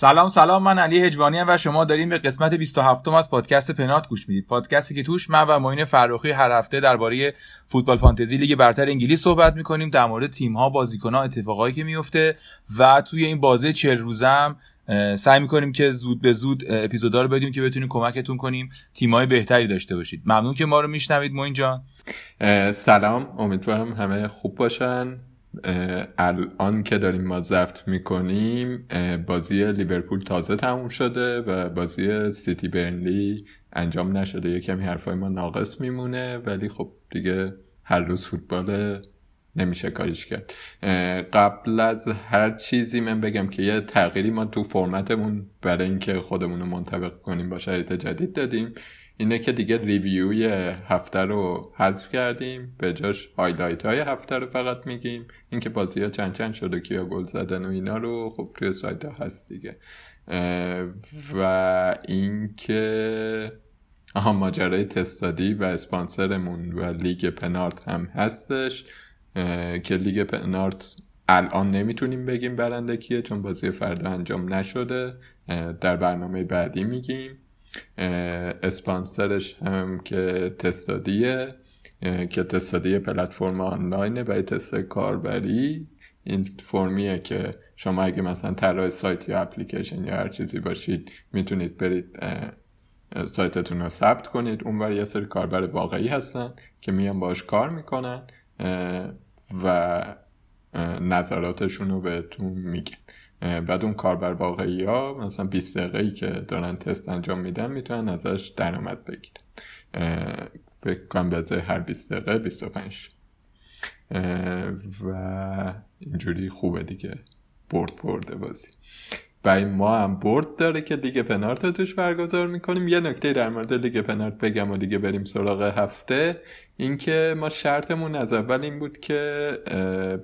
سلام سلام. من علی هجوانی و شما داریم به قسمت 27 از پادکست پنات گوش می‌دید. پادکستی که توش من و معین فرخی هر هفته درباره فوتبال فانتزی لیگ برتر انگلیس صحبت می‌کنیم. در مورد تیم ها بازیکن ها اتفاقایی که میفته و توی این بازه چهل روزم سعی می‌کنیم که زود به زود اپیزودا رو بدیم که بتونیم کمکتون کنیم تیمای بهتری داشته باشید. ممنون که ما رو میشنوید موین جان. سلام. امیدوارم همه خوب باشن. الان که داریم ما ضبط می‌کنیم بازی لیورپول تازه تموم شده و بازی سیتی برنلی انجام نشده. یه کمی حرفای ما ناقص میمونه ولی خب دیگه هر روز فوتبال نمیشه کاریش کرد. قبل از هر چیزی من بگم که یه تغییری ما تو فرمتمون برای اینکه خودمون رو منطبق کنیم با شرایط جدید دادیم. اینه که دیگه review ی هفته رو حذف کردیم به جاش highlight های هفته رو فقط میگیم. اینکه بازی ها چند چند شد و کیا گل زدن و اینا رو خب توی سایت ها هست دیگه. و اینکه آها ماجرای تستادی و اسپانسرمون و لیگ پنارت هم هستش. که لیگ پنارت الان نمی‌تونیم بگیم برنده کیه چون بازی فردا انجام نشده. در برنامه بعدی میگیم. اسپانسرش هم که تستادیه که تستادی پلتفرم آنلاینه برای تست کاربری. این فرمیه که شما اگه مثلا طراح سایت یا اپلیکیشن یا هر چیزی باشید می‌تونید برید سایتتون رو ثبت کنید. اونور یه سری کاربر واقعی هستن که میان باش کار می‌کنن و نظراتشون رو بهتون میگن. بعد اون کاربر واقعی ها مثلا 20 دقیقه ای که دارن تست انجام میدن می‌تونن ازش درآمد بگیرن. فکر کنم به هر 20 دقیقه 25 و اینجوری خوبه دیگه. برد برده بازی. و ما هم برد داره که دیگه پنارت رو توش برگزار می‌کنیم. یه نکته در مورد لیگ پنارت بگم و دیگه بریم سراغ هفته. اینکه ما شرطمون از اول این بود که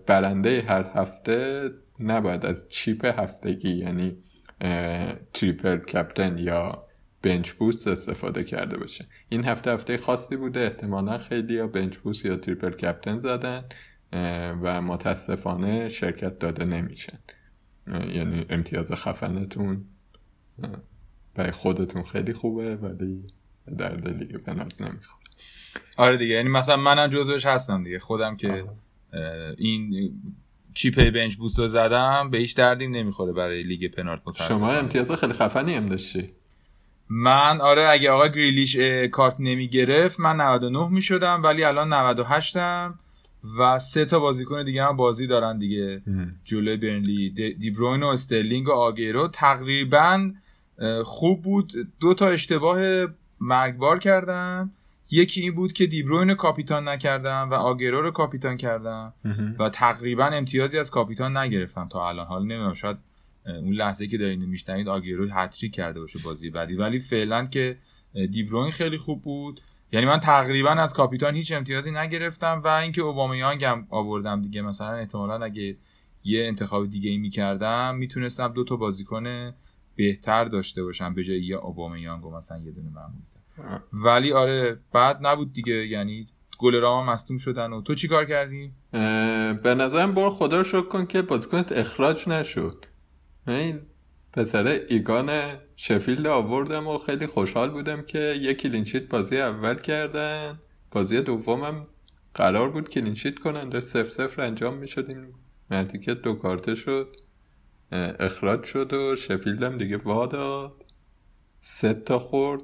برنده هر هفته نباید از chip هفتگی یعنی triple captain یا bench boost استفاده کرده باشه. این هفته هفته خاصی بوده احتمالا خیلی یا bench boost یا triple captain زدن و متاسفانه شرکت داده نمیشن. یعنی امتیاز خفنتون برای خودتون خیلی خوبه ولی در لیگ پنالت نمی‌خواد. آره دیگه یعنی مثلا منم جزوش هستم دیگه خودم که این چیپ بنچ بوست رو زدم به هیچ دردی نمی‌خوره برای لیگ پنالت متاسفانه. شما امتیاز خیلی خفنی هم داشتی. من آره اگه آقا گریلیش کارت نمی گرفت من 99 می شدم ولی الان 98 م و سه تا بازیکن دیگه هم بازی دارن دیگه. جلوی برنلی دیبروین و استرلینگ و آگیرو. تقریبا خوب بود. دو تا اشتباه مرگبار کردم. یکی این بود که دیبروین رو کاپیتان نکردم و آگیرو رو کاپیتان کردم و تقریبا امتیازی از کاپیتان نگرفتم تا الان. حالا نمی‌دونم شاید اون لحظه که دارین میشنید آگیرو هتریک کرده باشه بازی بعدی. ولی فعلا که دیبروین خیلی خوب بود. یعنی من تقریبا از کاپیتان هیچ امتیازی نگرفتم و اینکه اوبامیانگ هم آوردم دیگه. مثلا احتمالا اگه یه انتخاب دیگه ای می‌کردم می‌تونستم دو تا بازیکن بهتر داشته باشم به جای یه اوبامیانگ و مثلا یه دونه محمود ولی آره بعد نبود دیگه. یعنی گل راما مصدوم شدن و تو چی کار کردی؟ به نظرم برو خدا رو شکر کن که بازیکنت اخراج نشد. این پسر ایگان شفیلد آوردم و خیلی خوشحال بودم که یک clean sheet بازی اول کردن. بازی دومم قرار بود clean sheet کنن. در صفر صفر انجام می شدیم مردی که دو کارته شد اخراج شد و شفیلدم دیگه واداد. سه تا خورد.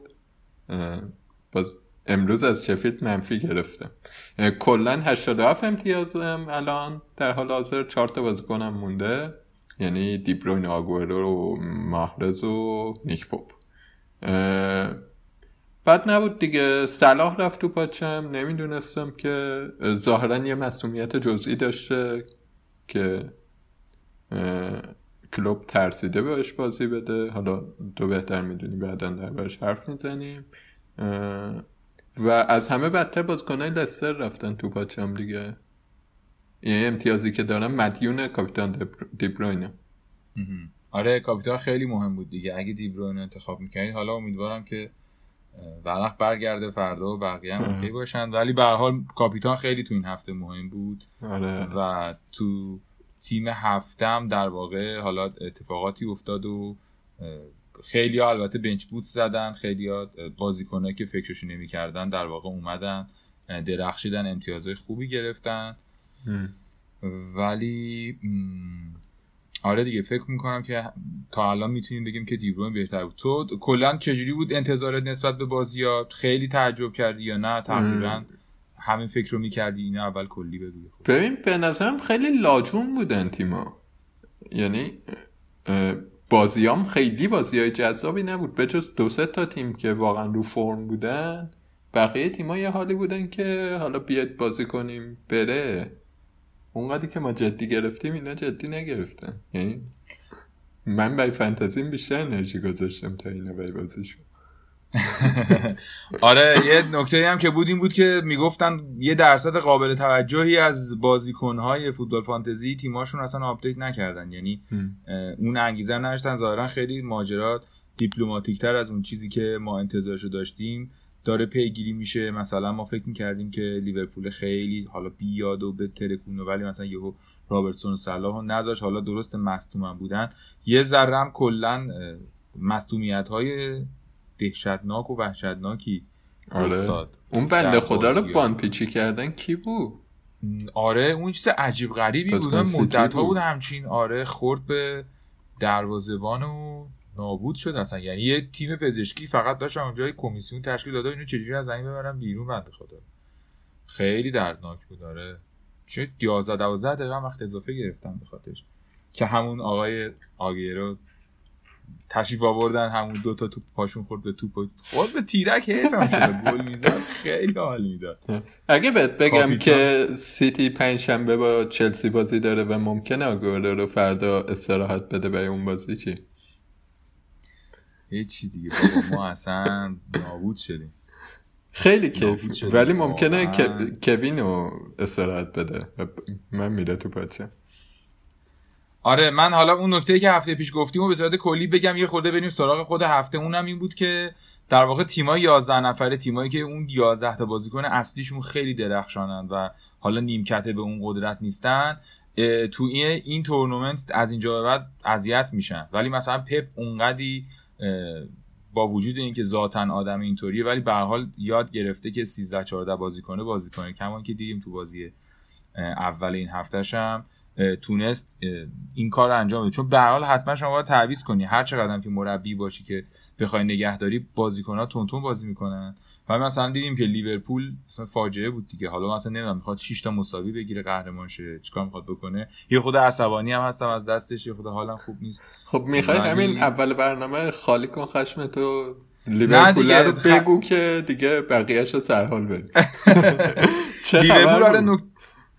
باز امروز از شفیلد منفی گرفتم. کلا 87 امتیازم الان در حال حاضر چهار تا بازیکنم مونده. یعنی دیبروین آگورو و ماهرز و نیک پوپ. بعد نبود دیگه. صلاح رفت تو پاچم. نمی‌دونستم که ظاهرا یه مسئولیت جزئی داشته که کلوب ترسیده بهش بازی بده. حالا تو بهتر می‌دونی بعدا در حرف می‌زنیم. و از همه بدتر بازیکنای لستر رفتن تو پاچم دیگه. یه امتیازی که دارم مدیون کاپیتان دیبروینه. آره کاپیتان خیلی مهم بود دیگه. اگه دیبروین انتخاب می‌کنید حالا امیدوارم که ورق برگرده فردا و بقیه هم اوکی باشن. ولی به حال کاپیتان خیلی تو این هفته مهم بود. آره. و تو تیم هفتم در واقع حالا اتفاقاتی افتاد و خیلی ها البته بنچ بوت زدن خیلی ها بازیکنایی که فکرشو نمی‌کردن در واقع اومدن درخشیدن امتیازهای خوبی گرفتن. ولی آره دیگه فکر می‌کنم که تا الان می‌تونیم بگیم که دیبروین بهتر بود. تو کلا چجوری بود انتظارت نسبت به بازیات خیلی تعجب کردی یا نه؟ تقریبا. همین فکر رو می‌کردی اینا اول کلی بگو. ببین به نظرم خیلی لاجون بودن تیما یعنی بازیام خیلی بازی های جذابی نبود. به جز دو سه تا تیم که واقعا رو فرم بودن بقیه تیما یه حالی بودن که حالا بیاد بازی کنیم بره. اونقدری که ما جدی گرفتیم اینا جدی نگرفتن. یعنی من برای فانتزیم بیشتر انرژی گذاشتم تا اینا برای بازیشون. آره یه نکته هم که بود این بود که می‌گفتن یه درصد قابل توجهی از بازیکنهای فوتبال فانتزی تیماشون اصلا update نکردن. یعنی اون انگیزه نداشتن. ظاهرا خیلی ماجرات دیپلماتیک تر از اون چیزی که ما انتظارشو داشتیم. داره پیگیری میشه. مثلا ما فکر می‌کردیم که لیورپول خیلی حالا بیاد و به ترکونه ولی مثلا یهو رابرتسون و صلاح نذاش حالا درست مصدوم بودن. یه ذره کلا مصدومیت های دهشتناک و وحشتناکی آره. افتاد. اون بنده خدا رو بان پیچی کردن کی بود؟ آره اون چیز عجیب غریبی بود. مدت ها بود؟ همچین آره خورد به دروازبان و نابود شد اصلا. یعنی یه تیم پزشکی فقط داشت اونجا کمیسیون تشکیل داده اینو چجوری از این ببرن بیرون بنده خدا. خیلی دردناک بود آره. چه 11 12 دقیقه وقت اضافه گرفتن به خاطرش که همون آقای آگیرو تشریف آوردن همون دو تا توپ پاشون خورد به توپ خورد به تیرک حیفم شده. گل می‌زد خیلی حال می‌داد. اگه بهت بگم که سیتی پنج شنبه با چلسی بازی داره و ممکنه آگورو رو فردا استراحت بده برای اون بازی چی؟ هیچی دیگه بابا ما اصلا نابود شدیم. خیلی کیف. ولی ممکنه کوین رو استراحت بده. من میره تو پاچه. آره من حالا اون نکته که هفته پیش گفتیم و به صورت کلی بگم یه خورده بریم سراغ خود هفته اونم این بود که در واقع تیمای 11 نفره تیمایی که اون 11 تا بازیکن اصلیشون خیلی درخشانن و حالا نیمکته به اون قدرت نیستن تو این این تورنمنت از اینجا به بعد اذیت میشن. ولی مثلا پپ اونقدی با وجود اینکه ذاتا آدم اینطوریه ولی به حال یاد گرفته که 13 14 بازیکن بازیکن کمان که دیدیم تو بازی اول این هفتهش هم تونست این کار رو انجام بده. چون به حال حتما شما باید تعویض کنی. هر چقدر که مربی باشی که بخوای نگهداری بازیکن ها تون بازی می‌کنن. و مثلا دیدیم که لیورپول مثلا فاجعه بود دیگه. حالا مثلا نمی‌دونم می‌خواد 6 تا مساوی بگیره قهرمان شه. چیکار می‌خواد بکنه؟ یه خود عصبانی هم هستم از دستش یه خود حالم خوب نیست. خب می‌خوای همین اول برنامه خالی کن خشم تو لیورپول رو بگو که دیگه بقیه‌اشو سرحال بریم لیورپول آره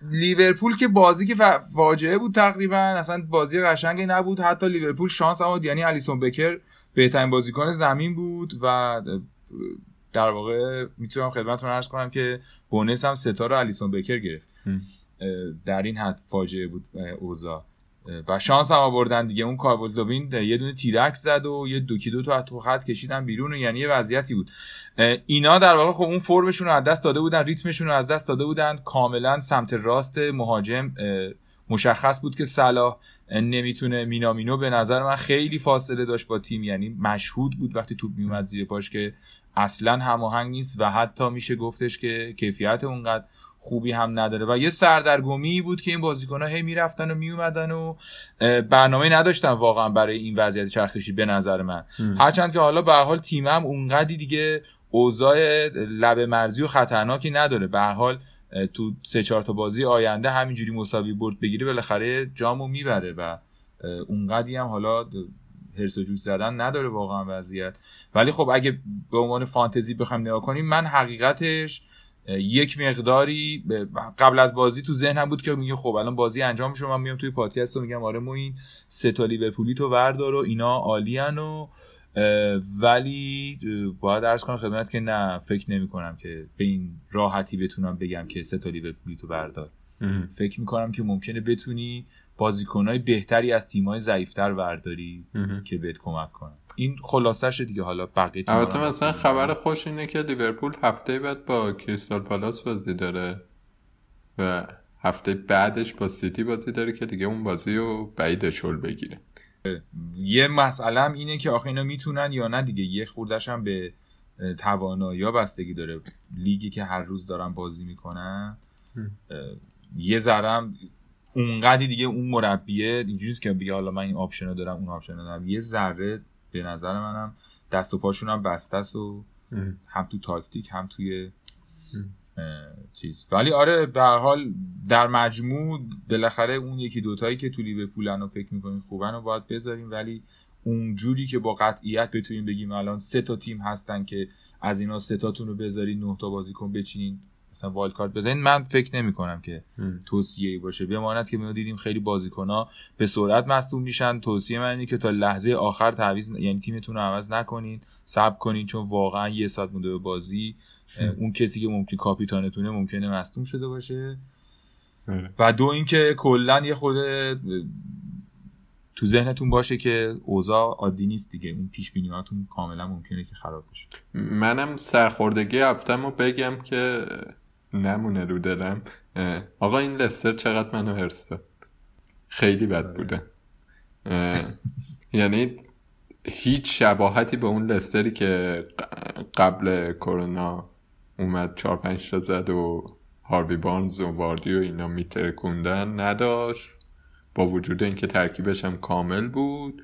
لیورپول که بازی که فاجعه بود تقریبا اصلا بازی قشنگی نبود. حتی لیورپول شانس هم یعنی الیسون بکر بهترین بازیکن زمین بود و در واقع می‌تونم خدمتتون عرض کنم که بونس هم ستاره الیسون بکر گرفت. در این حد فاجعه بود اوزا و شانس هم آوردن دیگه. اون کارولدوین یه دونه تیرک زد و یه دوکی دو تا تو خط کشیدن بیرون و یعنی یه وضعیتی بود. اینا در واقع خب اون فرمشون رو از دست داده بودن ریتمشون رو از دست داده بودن. کاملا سمت راست مهاجم مشخص بود که صلاح نمی‌تونه مینامینو به نظر من خیلی فاصله داشت با تیم. یعنی مشهود بود وقتی توپ میومد زیر پاش که اصلا هماهنگ نیست و حتی میشه گفتش که کیفیت اونقدر خوبی هم نداره. و یه سردرگمی بود که این بازیکن‌ها هی می‌رفتن و میومدن و برنامه نداشتن واقعا برای این وضعیت چرخشی به نظر من. هرچند که حالا به حال تیمم اونقدی دیگه اوضاع لب مرزی و خطرناکی نداره. به حال تو سه چهار تا بازی آینده همینجوری مساوی برد بگیره بالاخره جامو می‌بره و اونقدی هم حالا هرس و جوش زدن نداره واقعا وضعیت. ولی خب اگه به عنوان فانتزی بخوام نگاه کنیم من حقیقتش یک مقداری قبل از بازی تو ذهنم بود که میگه خب الان بازی انجام شد من میام توی پادکست و میگم آره ما این سه تا لیورپولی تو وردار و اینا عالیان و ولی باید عرض کنم خدمت که نه فکر نمی کنم که به این راحتی بتونم بگم که سه تا لیورپولی تو وردار. فکر می‌کنم که ممکنه بتونی بازیکنهای بهتری از تیمای ضعیفتر ورداری که بهت کمک کنن. این خلاصش دیگه. حالا بقیه البته مثلا خبر خوش اینه که لیورپول هفته بعد با کریستال پالاس بازی داره و هفته بعدش با سیتی بازی داره که دیگه اون بازی رو بعید شل بگیره. یه مسئله اینه که آخه اینا می‌تونن یا نه دیگه. یه خوردش هم به توانایی بستگی داره. لیگی که هر روز دارن بازی می‌کنن یه ذرم اونقدی دیگه اون مربیه اینجوریه که بگه حالا من این option رو دارم اون option رو دارم. یه ذره به نظر منم دست و پاشون هم بسته است و هم تو تاکتیک هم توی چیز. ولی آره به حال در مجموع بالاخره اون یکی دوتایی که تو لیورپولن رو فکر می‌کنیم خوبن رو باید بذاریم ولی اونجوری که با قطعیت بتونیم بگیم الان سه تا تیم هستن که از اینا سه تاتون رو بذارین نه تا بازیکن بچینین مثلا وایلد کارت بزنین من فکر نمی کنم که توصیه باشه. بماند که ما دیدیم خیلی بازیکن ها به سرعت مصدوم میشن. توصیه من اینه که تا لحظه آخر تعویض یعنی تیمتون رو عوض نکنین. صبر کنین چون واقعا یه ساعت مونده به بازی. اون کسی که ممکن کاپیتانتونه ممکنه مصدوم شده باشه. آره. و دو اینکه کلا یه خود تو ذهنتون باشه که اوضاع عادی نیست دیگه. اون پیش بینیاتون کاملا ممکنه که خراب بشه. منم سرخوردگی هفتمو بگم که نمونه رو دلم آقا این لستر چقدر منو هرس خیلی بد آره. بوده. یعنی هیچ شباهتی به اون لستری که قبل کرونا اومد چهار پنج تا زد و هاروی بارنز و واردی و اینا میترکوندن نداشت. با وجود اینکه ترکیبش هم کامل بود.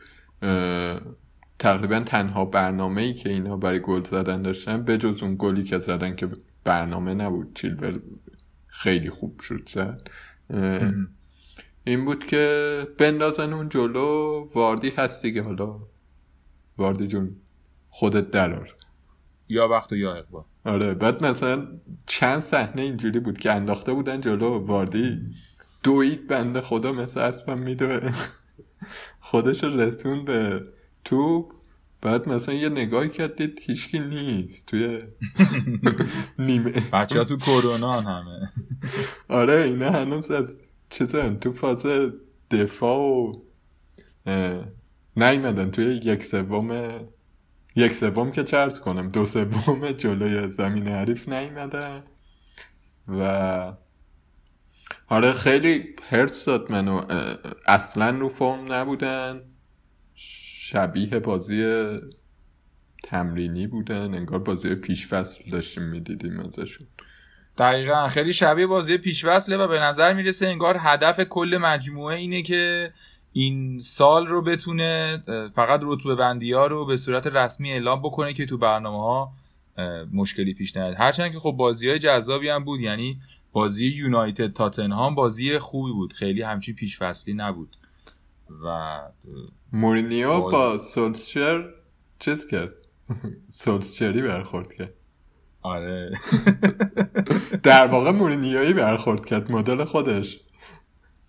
تقریبا تنها برنامه ای که اینا برای گل زدن داشتن به جز اون گلی که زدن که برنامه نبود. چیلول خیلی خوب شد زد. این بود که بندازن اون جلو. واردی هست دیگه. حالا واردی جون خودت درار یا وقت و یا اقبال. آره بعد مثلا چند صحنه اینجوری بود که انداخته بودن جلو واردی. دوید بنده خدا مثل اسبم میدوه. خودش رسون به توپ. بعد مثلا یه نگاهی کردید هیچکی نیست توی نیمه. بچه ها تو کرونا همه. آره اینا هنوز از چیزن تو فاز دفاع و نیمدن توی یک سوم یک سوم که چرز کنم. دو سوم جلوی زمین حریف نیمدن و آره خیلی هرس داد منو. اصلا رو فرم نبودن. شبیه بازی تمرینی بودن انگار بازی پیش فصل داشتیم می‌دیدیم ازشون. دقیقا. خیلی شبیه بازی پیش و به نظر می‌رسه انگار هدف کل مجموعه اینه که این سال رو بتونه فقط رتبه بندی ها رو به صورت رسمی اعلام بکنه که تو برنامه ها مشکلی پیش نیاد. هرچند که خب بازی های جذابی هم بود یعنی بازی یونایتد تاتنهام بازی خوبی بود. خیلی همچین پیش فصلی نبود. و مورینیو با سولشر چیز کرد؟ سولشری برخورد کرد. آره. در واقع مورینیویی برخورد کرد مدل خودش.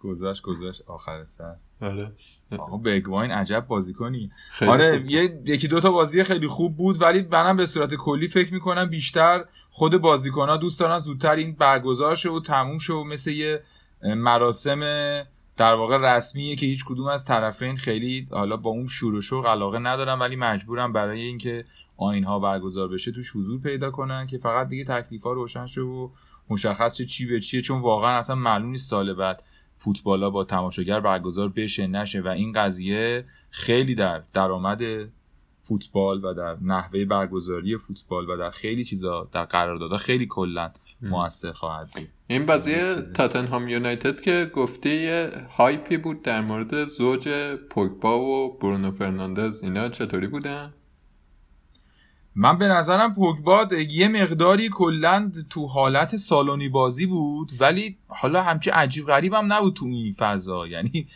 گذاشت گذاشت آخر سر. آره. آقا بگواین عجب بازی کنی. آره یه یکی دوتا بازی خیلی خوب بود ولی منم به صورت کلی فکر می‌کنم بیشتر خود بازیکن ها دوست دارن زودتر این برگزار شه و تموم شه و مثل یه مراسم در واقع رسمیه که هیچ کدوم از طرفین خیلی حالا با اون شور و شوق علاقه ندارن ولی مجبورن برای اینکه آین ها برگزار بشه توش حضور پیدا کنن که فقط دیگه تکلیف ها روشن شه و مشخص چی به چیه. چون واقعا اصلا معلوم نیست سال بعد فوتبالا با تماشاگر برگزار بشه نشه و این قضیه خیلی در درآمد فوتبال و در نحوه برگزاری فوتبال و در خیلی چیزا در قراردادها خیلی کلا موثر خواهد بود. این بازی تاتنهام یونایتد که گفته یه هایپی بود در مورد زوج پوگبا و برونو فرناندز. اینا چطوری بودن؟ من به نظرم پوگبا یه مقداری کلا تو حالت سالونی بازی بود ولی حالا همچین عجیب غریب هم نبود تو این فضا. یعنی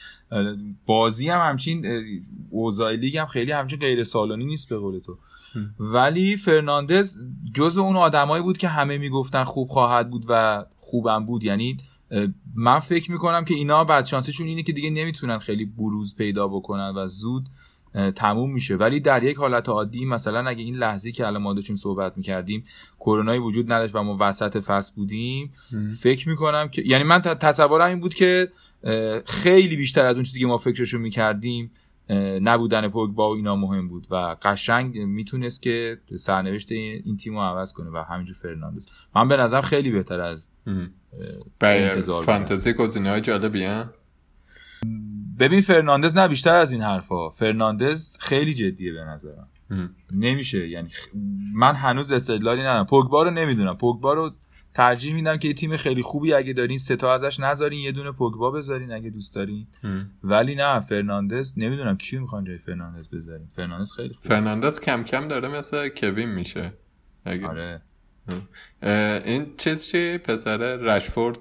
بازی هم همچین اوضاع لیگ هم خیلی همچین غیر سالونی نیست به قول تو. ولی فرناندز جز اون آدمایی بود که همه می‌گفتن خوب خواهد بود و خوبم بود. یعنی من فکر می‌کنم که اینا بعد شانسشون اینه که دیگه نمی‌تونن خیلی بروز پیدا بکنن و زود تموم میشه. ولی در یک حالت عادی مثلا اگه این لحظه که الان ما داشتیم صحبت می‌کردیم کرونایی وجود نداشت و ما وسط فصل بودیم فکر می‌کنم که یعنی من تصورم این بود که خیلی بیشتر از اون چیزی که ما فکرشو می‌کردیم نبودن پوگبا و اینا مهم بود و قشنگ می‌تونست که سرنوشت این تیم رو عوض کنه و همینجور فرناندز. من به نظرم خیلی بهتر از انتظار فانتزی گزینه های جالبی ببین فرناندز نه بیشتر از این حرفا. فرناندز خیلی جدیه به نظرم. نمیشه یعنی من هنوز استدلالی ندارم. پوگبا رو نمی‌دونم. پوگبا رو ترجیح میدم که یه تیم خیلی خوبی اگه دارین سه تا ازش نذارین یه دونه پوگبا بذارین اگه دوست دارین. ولی نه فرناندز نمی‌دونم کیو می‌خوان جای فرناندز بذارین. فرناندز خیلی خوبه. فرناندز کم کم داره مثل کوین میشه. اگه... آره. این چیز چی؟ پسر رشفورد.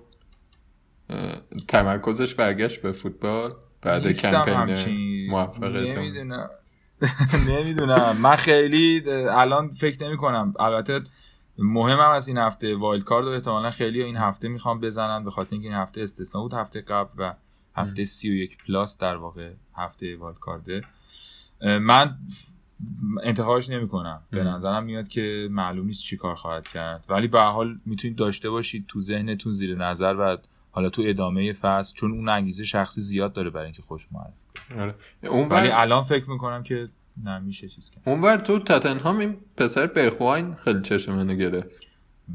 تمرکزش برگشت به فوتبال بعد کمپین موفقیت نمی‌دونم. نمی‌دونم. من خیلی الان فکر نمی کنم البته مهمم از این هفته wild card و احتمالا خیلی این هفته می‌خوام بزنن به خاطر اینکه این هفته استثنا بود هفته قبل و هفته سی و یک plus در واقع هفته wild card ه. من انتخابش نمی کنم به نظرم میاد که معلوم نیست چی کار خواهد کرد. ولی به حال می‌تونید داشته باشید تو ذهنتون زیر نظر و حالا تو ادامه فصل چون اون انگیزه شخصی زیاد داره برای اینکه خوش معرفی آره. ولی الان فکر می‌کنم که نمیشه چیز کرد. اونور تو تاتنهام این پسر برخواین خیلی چشم منو گرفت.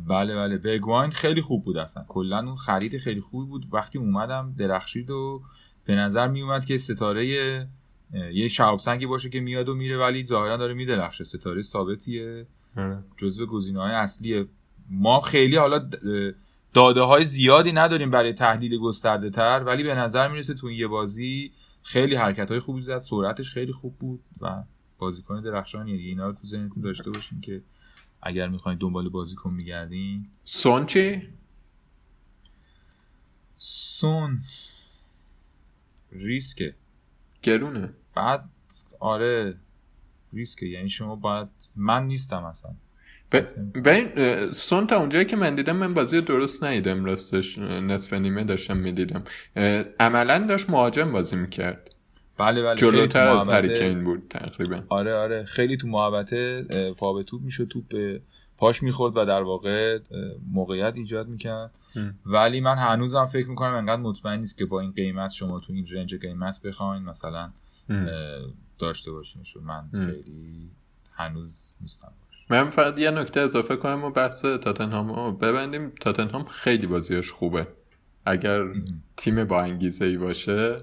بله بله. برگواین خیلی خوب بود اصلا. کلا اون خرید خیلی خوبی بود. وقتی اومدم درخشید و به نظر می اومد که ستاره یه شعب سنگی باشه که میاد و میره ولی ظاهرا داره میدرخشه. ستاره ثابتیه. آره. جزو گزینه های اصلیه. ما خیلی حالا داده های زیادی نداریم برای تحلیل گسترده تر ولی به نظر می‌رسه تو این یه بازی خیلی حرکت های خوبی زد سرعتش خیلی خوب بود و بازیکن درخشانیه دیگه اینا رو تو ذهنتون داشته باشین که اگر می‌خواین دنبال بازیکن میگردین. سون چی؟ سون. ریسکه. گرونه بعد آره ریسکه. یعنی شما باید من نیستم اصلا. ببین سون تا اونجایی که من دیدم من بازی درست ندیدم راستش نصف نیمه داشتم می‌دیدم. عملا داشت مهاجم بازی می‌کرد. بله بله جلوتر از هریکین بود تقریبا. آره آره خیلی تو محوطه پا به توپ می‌شد توپ به پاش می‌خورد و در واقع موقعیت ایجاد می‌کرد. ولی من هنوزم فکر می‌کنم انقدر مطمئن نیست که با این قیمت شما تو این رنج قیمت بخواین مثلا داشته باشینشون من خیلی هنوز نیستم. من فقط یه نکته اضافه کنم و بحث تاتنهام رو ببندیم. تاتنهام خیلی بازیش خوبه. اگر تیم با انگیزه ای باشه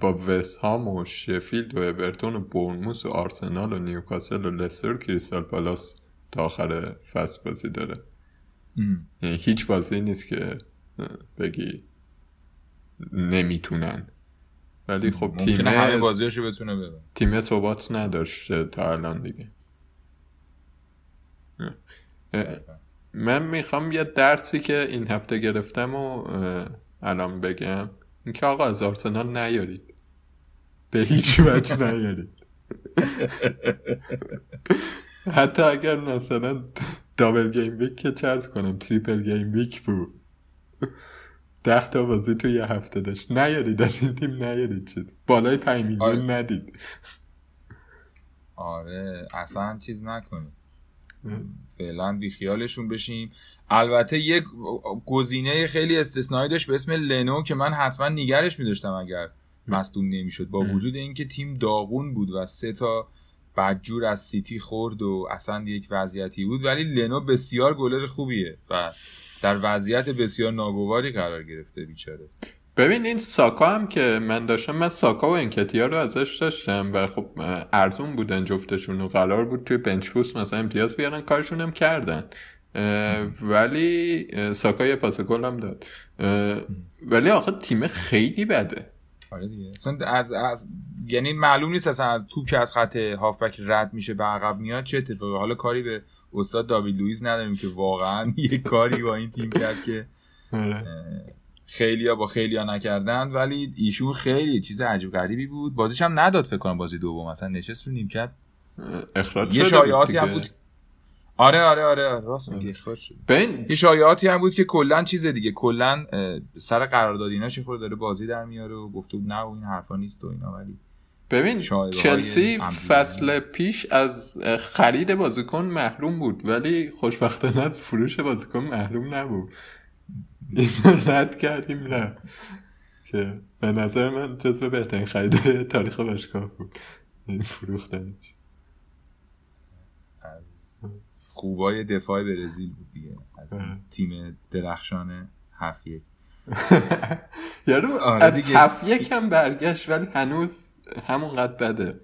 با وست هام و شفیلد و اورتون و بورنموس و آرسنال و نیوکاسل و لستر و کریستال پالاس تا آخر فصل بازی داره. یعنی هیچ بازی نیست که بگی نمی‌تونن. ولی خب تیم همه بازیاشو بتونه ببن تیم ثبات نداشته تا الان دیگه. من می‌خوام یه درسی که این هفته گرفتم و الان بگم. اینکه آقا از آرسنال نیارید. به هیچ وجه نیارید. حتی اگر مثلا double gameweek که چه عرض کنم triple gameweek بود. ده تا بازی تو یه هفته داشت. نیارید از این تیم نیارید چید بالای پنج میلیون آره. ندید. آره اصلا چیز نکنید. فعلا بیخیالشون بشیم. البته یک گزینه خیلی استثنایی داشت به اسم لنو که من حتما نگرش میداشتم اگر مصدوم نمی‌شد. با وجود اینکه تیم داغون بود و سه تا بدجور از سیتی خورد و اصلا یک وضعیتی بود ولی لنو بسیار گلر خوبیه و در وضعیت بسیار ناگواری قرار گرفته بیچاره. ببین این ساکا هم که من داشتم من ساکا و انکتیا رو ازش داشتم و خب ارزون بودن جفتشون و قرار بود توی بنچ مثلا امتیاز بیارن کارشون هم کردن. ولی ساکا یه پاس گل هم داد. ولی آخه تیم خیلی بده. آره دیگه. از, از یعنی معلوم نیست اصلا از توپ که از خط هافبک رد میشه به عقب میاد چه اتفاقی. حالا کاری به استاد داوید لوئیس نداریم که واقعا یه کاری با این تیم کرد که آره. خیلیا با خیلیا نکردن ولی ایشون خیلی چیز عجیب غریبی بود. بازیش هم نداد فکر کنم بازی دوم مثلا نشست رو نیمکت. اخراج یه شایعاتی هم بود. آره آره آره. راست میگی اخراج شد یه شایعاتی هم بود که کلا چیز دیگه کلا سر قرارداد اینا چه داره بازی در میاره و گفته بود نه و این حرفا نیست و اینا ولی ببین چلسی فصل پیش از خرید بازیکن محروم بود ولی خوشبختانه از فروش بازیکن محروم نبود. اینو رد کردیم نه. که به نظر من جزو بهترین خرید تاریخ باشگاه بود. این فروختنش. خوبای دفاع برزیل بود دیگه. از تیم درخشان هفت یک. یارو آره از. هفت یکم برگشت ولی هنوز همونقدر بده.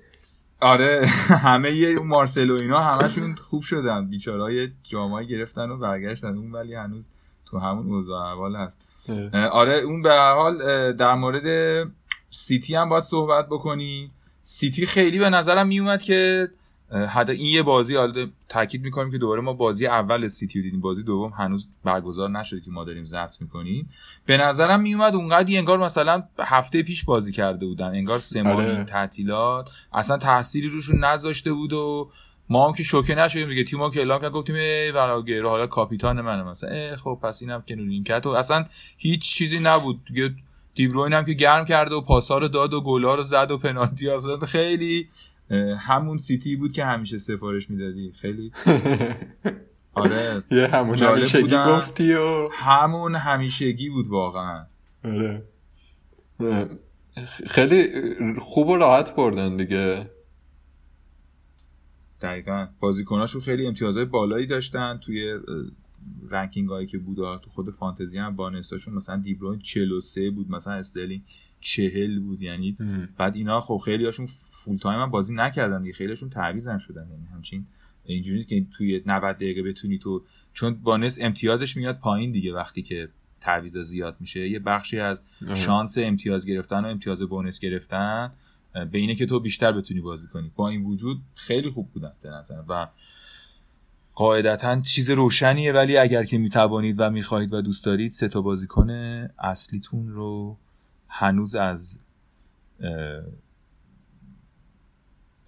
آره همه یه مارسلو اینا همشون خوب شدن. بیچارهای جامعه گرفتن و برگشتن. اون ولی هنوز تو همون اوضاع احوال هست. آره اون به هر حال در مورد سیتی هم باید صحبت بکنی. سیتی خیلی به نظرم میومد که حتی این یه بازی حالا تاکید می‌کنیم که دوباره ما بازی اول سیتی رو دیدیم. بازی دوم هنوز برگزار نشده که ما داریم ضبط می‌کنیم. به نظرم میومد اونقدی انگار مثلا هفته پیش بازی کرده بودن. انگار سه ماه آره. این تعطیلات اصلا تأثیری روشون نذاشته بود و ما هم که شوکه نشدیم دیگه. تیمو که اعلام کرد گفتیم ای حالا کاپیتان منه. مثلا ای خب پس اینم که نورین کرد و اصلا هیچ چیزی نبود. دیگه دیبروین هم که گرم کرده و پاسا رو داد و گلا رو زد و پنالتی اصلا خیلی همون سیتی بود که همیشه سفارش می‌دادی. خیلی. آره. یه همون همیشگی. گفتی و همون همیشگی بود واقعا. آره. خیلی خوب و راحت بردن دیگه. دقیقا. بازیکناشون خیلی امتیازهای بالایی داشتن. توی ranking هایی که بود تو خود فانتزی هم bonus اشون مثلا دیبروین 43 بود مثلا استرلینگ 40 بود. یعنی بعد اینا خب خیلی هاشون full time هم بازی نکردن دیگه. خیلی هاشون تعویض هم شدن. یعنی همچین اینجوری که توی 90 دقیقه بتونی تو چون bonus امتیازش میاد پایین دیگه وقتی که تعویض زیاد میشه. یه بخشی از. شانس امتیاز گرفتن و امتیاز bonus گرفتن به اینه که تو بیشتر بتونی بازی کنی. با این وجود خیلی خوب بودن به نظر و قاعدتا چیز روشنیه ولی اگر که می‌توانید و می‌خواهید و دوست دارید سه تا بازیکن اصلیتون رو هنوز از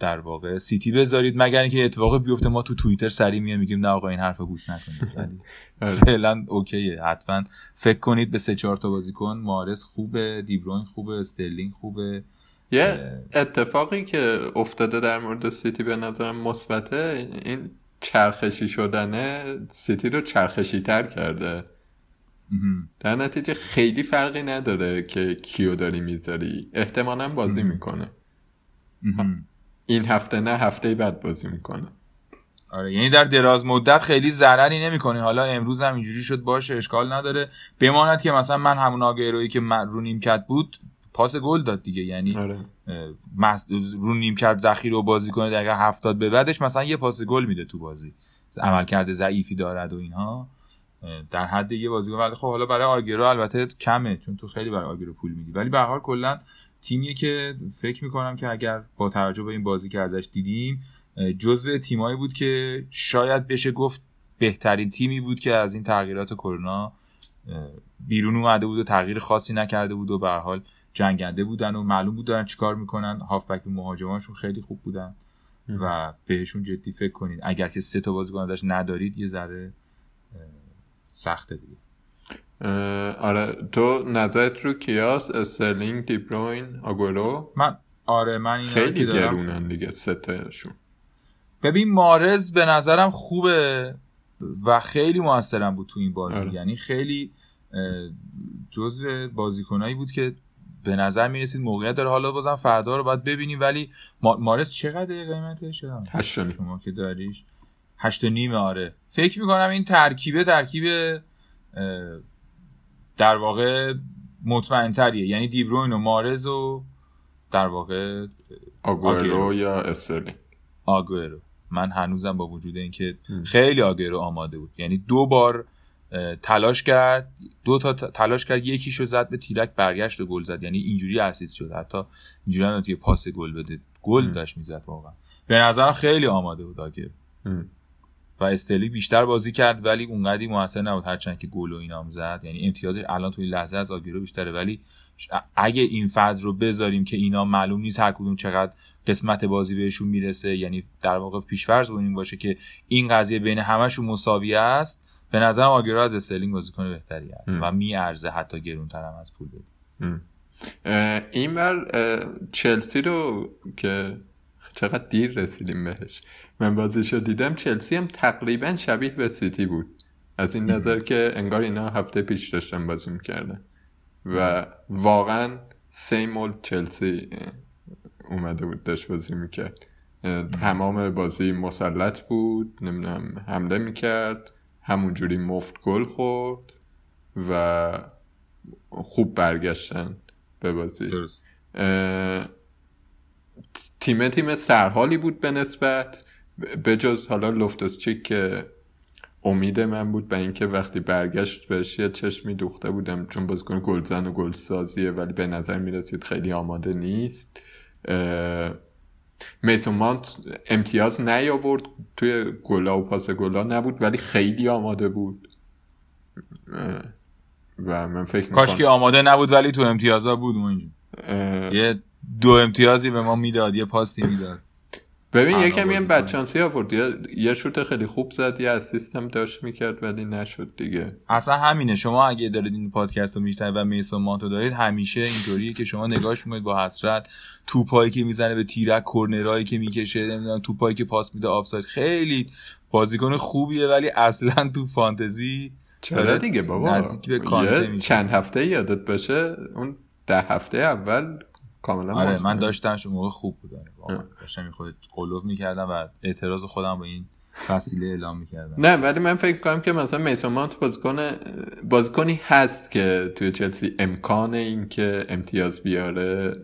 در واقع سیتی بذارید. مگر اینکه اتفاق بیفته ما تو توییتر سریع میایم میگیم نه آقا این حرف گوش نکنید. آره. فعلا OK ه. حتما. فکر کنید به سه چهار تا بازیکن. مارز خوبه دیبروین خوبه استرلینگ خوبه. یه اتفاقی که افتاده در مورد سیتی به نظرم مثبته این چرخشی شدنه سیتی رو چرخشی تر کرده. در نتیجه خیلی فرقی نداره که کیو داری می‌ذاری. احتمالا بازی. می‌کنه. این هفته نه هفته بعد بازی می‌کنه. آره یعنی در دراز مدت خیلی ضرری نمی‌کنی. حالا امروز هم اینجوری شد باشه اشکال نداره. بماند که مثلا من همون آگیرویی که من رو نیمکت بود پاس گل داد دیگه. یعنی آره. رو نیمکت ذخیره و بازی کنه دقیقه هفتاد به بعدش مثلا یه پاس گل میده تو بازی. عملکرد ضعیفی دارد و اینها. در حد یه بازیکن. ولی خب حالا برای آگیرو البته کمه چون تو خیلی برای آگیرو پول میدی ولی به هر حال کلا تیمیه که فکر می‌کنم که اگر با توجه به این بازی که ازش دیدیم جزو تیمایی بود که شاید بشه گفت بهترین تیمی بود که از این تغییرات کرونا بیرون اومده بود و تغییر خاصی نکرده بود و به هر حال جنگنده بودن و معلوم بود دارن چیکار می‌کنن. هافبک مهاجمانشون خیلی خوب بودن و بهشون جدی فکر کنید اگر که سه تا بازیکن ازش ندارید یه ذره سخته دیگه. آره. تو نظرت رو کیاس استرلینگ دیبروین آگورو من آره من اینا خیلی گرونن دیگه سه تاشون. ببین مارز به نظرم خوبه و خیلی موثرم بود تو این بازی. آره. یعنی خیلی جزو بازیکنایی بود که به نظر می‌رسید موقعیت داره. حالا بازم فردا رو باید ببینیم ولی ما- مارز چقدر قیمتش؟ هشت و نیم. شما که داریش. هشت و نیمه آره. فکر می‌کنم این ترکیبه ترکیب در واقع مطمئن تریه یعنی دیبروین و مارز و در واقع آگورو. یا استرلینگ. آگورو من هنوزم با وجود اینکه. خیلی آگورو آماده بود. یعنی دو بار تلاش کرد دو تا تلاش کرد یکیشو زد به تیرک برگشت و گل زد. یعنی اینجوری اسیست شد. حتی اینجوری هم که پاس گل بده. گل. داشت می‌زد واقعا. به نظرم خیلی آماده بود م. و استرلی بیشتر بازی کرد ولی اونقدی موثر نبود. هرچند که گل و اینام زد. یعنی امتیازش الان تو این لحظه از آگیرو بیشتره. ولی اگه این فاز رو بذاریم که اینا معلوم نیست هر کدوم چقدر قسمت بازی بهشون می‌رسه یعنی در واقع پیشفرض این باشه که این قضیه بین همشون مساوی است به نظر آگیرو از استرلینگ بازیکن بهتری هست. و میارزه حتی گرونتر هم از پول. اه، این بر چلسی رو که چقدر دیر رسیدیم بهش. من بازیشو دیدم چلسی هم تقریبا شبیه به سیتی بود. از این نظر که انگار اینا هفته پیش داشتن بازی می‌کردن. و واقعا سیم اولد چلسی اومده بود داشت بازی می‌کرد. تمام بازی مسلط بود نمی‌دونم حمله می‌کرد. همونجوری مفت گل خورد و خوب برگشتن به بازی. درست. تیم تیم سرحالی بود به نسبت. به جز حالا لفتس چیک که امید من بود به اینکه وقتی برگشت بهش یه چشمی دوخته بودم چون بازیکن گلزن و گلسازیه ولی به نظر می‌رسید خیلی آماده نیست. میسون مانت امتیاز نیاورد توی گلا و پاس گلا نبود ولی خیلی آماده بود. و من فکر کاش که آماده نبود ولی تو امتیازا بود اونجا. یه دو امتیازی به ما می‌داد یه پاسی می‌داد. ببین یکم یه بچانسی آورد. یه شوت خیلی خوب زد یه سیستم داشت می‌کرد ولی نشد دیگه. اصلا همینه. شما اگه دارید این پادکست رو میشنید و میسون مانتو دارید همیشه اینطوریه که شما نگاش می‌کنید با حسرت. توپایی که می‌زنه به تیرک کورنرایی که می‌کشه نمی‌دونم توپایی که پاس میده آفساید. خیلی بازیکن خوبیه ولی اصلا تو فانتزی چرا دیگه بابا؟ یه چند هفته یادت باشه اون ده هفته اول کاملا آره من داشتمش موقع خوب بود آره داشتم خود قلوب می‌کردم و اعتراض خودم با این فسیله اعلام می‌کردم. نه ولی من فکر کنم که مثلا میسون مانت بازیکن بازیکنی هست که توی چلسی امکان این که امتیاز بیاره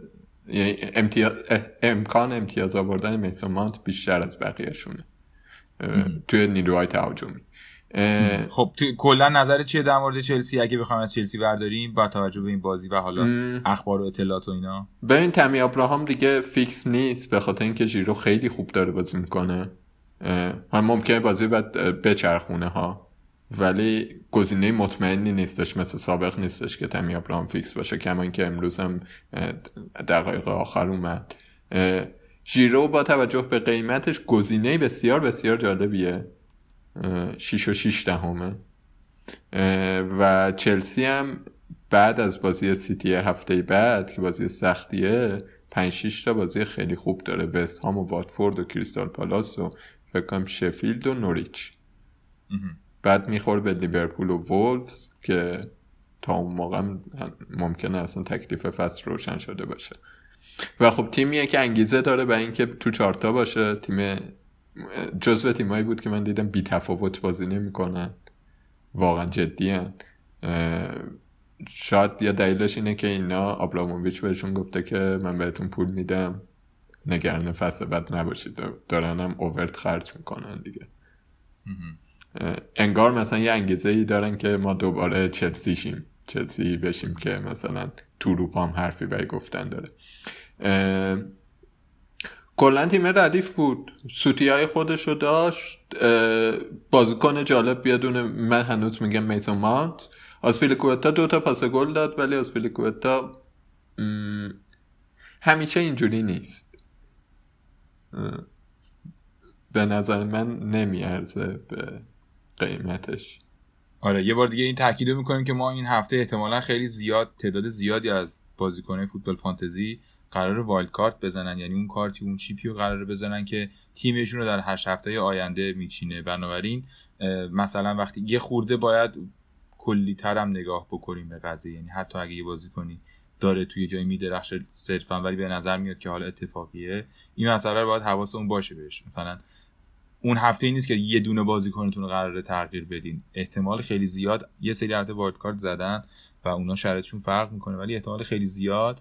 یعنی امتیاز امکان امتیاز آوردن میسون مانت بیشتر از بقیهشونه. توی نیروهای تهاجمی. خب کلا نظر چیه در مورد چلسی؟ اگه بخوایم از چلسی برداریم با توجه به این بازی و حالا اخبار و اطلاعات و اینا. ببین تمی ابراهام دیگه فیکس نیست به خاطر اینکه ژیرو خیلی خوب داره بازی می‌کنه. هم ممکنه بازی بعد بچرخونه ها. ولی گزینه مطمئنی نیستش مثل سابق نیستش که تمی ابراهام فیکس باشه کما اینکه امروز هم دقایق آخر اومد. ژیرو با توجه به قیمتش گزینه بسیار بسیار جالبیه. 6 و 6 دهمه. و چلسی هم بعد از بازی سیتی هفته بعد که بازی سختیه 5 6 تا بازی خیلی خوب داره. وست هام و واتفورد و کریستال پالاس و فکر کنم شفیلد و نوریچ. بعد می‌خوره به لیورپول و وولفز که تا اون موقع ممکنه اصلا تکلیف فصل روشن شده باشه. و خب تیمیه که انگیزه داره به اینکه تو چارتا باشه. تیم جزو تیمایی بود که من دیدم بی تفاوت بازی نمی‌کنن. واقعا جدی هن. شاید یا دلیلش اینه که اینا آبراموویچ بهشون گفته که من بهتون پول میدم. نگران فصل بعد نباشید. دارن هم اوورت خرج می‌کنن دیگه. انگار مثلا یه انگیزه ای دارن که ما دوباره چلسی شیم چلسی بشیم که مثلا تو روپا هم حرفی برای گفتن داره. کلا تیم ردیف بود. سوتی های خودش رو داشت. بازیکن جالب بیادونه من هنوز میگم میسون مانت آسپیلیکوتا دو تا پاس گل داد ولی آسپیلیکوتا همیشه اینجوری نیست. به نظر من نمیارزه به قیمتش. آره یه بار دیگه این تاکید می‌کنیم که ما این هفته احتمالا خیلی زیاد تعداد زیادی از بازیکنای فوتبال فانتزی قرار wild card بزنن. یعنی اون کارتی اون chip ی رو قرار بزنن که تیمشون رو در هشت هفته آینده میچینه. بنابراین مثلا وقتی یه خورده باید کلی‌تر نگاه بکنیم به قضیه. یعنی حتی اگه یه بازیکنی داره توی جایی میدرخشه صرفا ولی به نظر میاد که حالا اتفاقیه. این مسئله رو باید حواسمون باشه بهش. مثلا اون هفته ای نیست که یه دونه بازیکنتون رو قراره تغییر بدین. احتمال خیلی زیاد یه سری هفته wild زدن و اونا شرایطشون فرق می‌کنه. ولی احتمال خیلی زیاد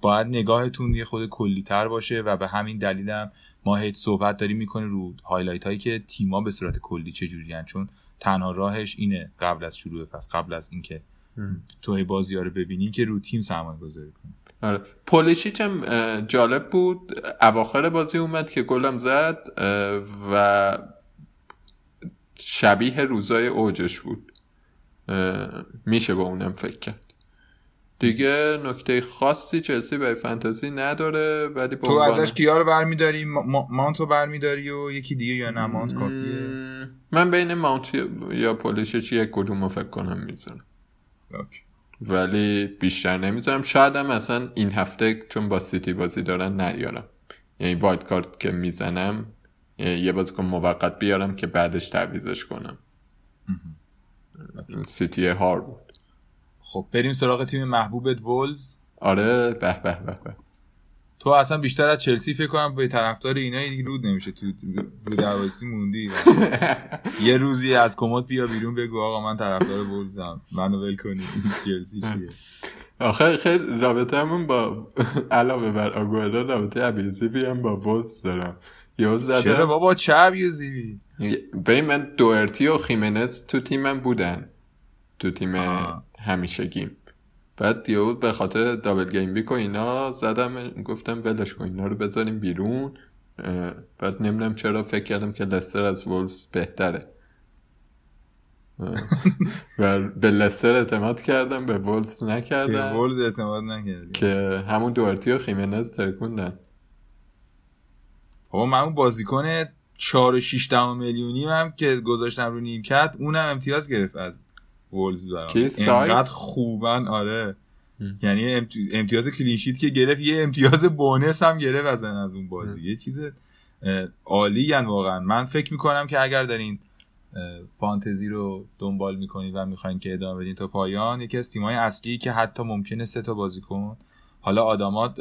باید نگاهتون یه خورده کلی تر باشه و به همین دلیل هم ما هی صحبت داریم می‌کنیم رو highlight هایی که تیما به صورت کلی چجوری چون تنها راهش اینه قبل از شروع فصل قبل از اینکه تو بازی ها رو ببینی که رو تیم سرمایه گذاری کنی. آره. پولیشیچ هم جالب بود. اواخر بازی اومد که گلم زد و شبیه روزای اوجش بود. میشه با اونم فکر کرد. دیگه نکته خاصی چلسی به فانتزی نداره ولی تو ازش کیا رو برمیداری؟ مانتو برمیداری و یکی دیگه یا نه؟ مانت کافیه. من بین مانت یا پولیشچ یک کدوم فکر کنم می‌ذارم. ولی بیشتر نمی‌ذارم. شاید هم مثلا این هفته چون با سیتی بازی دارن نیارم. یعنی wild card که می‌زنم یه بازیکن موقت بیارم که بعدش تعویزش کنم. سیتی هار بود. خب بریم سراغ تیم محبوبت وولز آره به به به به. تو اصلا بیشتر از چلسی فکر کنم به طرفدار اینا دیگه روت نمیشه تو رو دروایسی موندی. یه روزی از کمد بیا بیرون بگو آقا من طرفدار ولزم منو ول کنی. چلسی چیه؟ آخه خیلی رابطه همون با علاوه بر آگوئرو رابطه ابیوزیوی هم با وولز دارم. زدم. چرا بابا؟ چه ابیوزیوی ببین من دوئرتی و خیمنز تو تیمم بودن. تو تیم همیشگیم. بعد یهو به خاطر دابل گیم بیک و اینا زدم گفتم بلش کن اینا رو بذاریم بیرون. بعد نمی‌دونم چرا فکر کردم که لستر از وولفز بهتره. و به لستر اعتماد کردم به وولفز نکردم. به وولفز اعتماد نکردم که همون دوارتی و خیمنز ترکوندن. بابا من اون بازیکن 4 و 6 میلیونی هم که گذاشتم رو نیمکت اونم امتیاز گرفت از وولز برام. اینقدر خوبن آره. یعنی امتیاز کلینشیت که گرفت یه امتیاز بونس هم گرفت از از اون بازی. یه چیز عالی واقعا. من فکر می‌کنم که اگر دارین فانتزی رو دنبال می‌کنید و می‌خواین که ادامه بدین تا پایان یکی از تیمای اصلی که حتی ممکنه سه تا بازیکن حالا آداما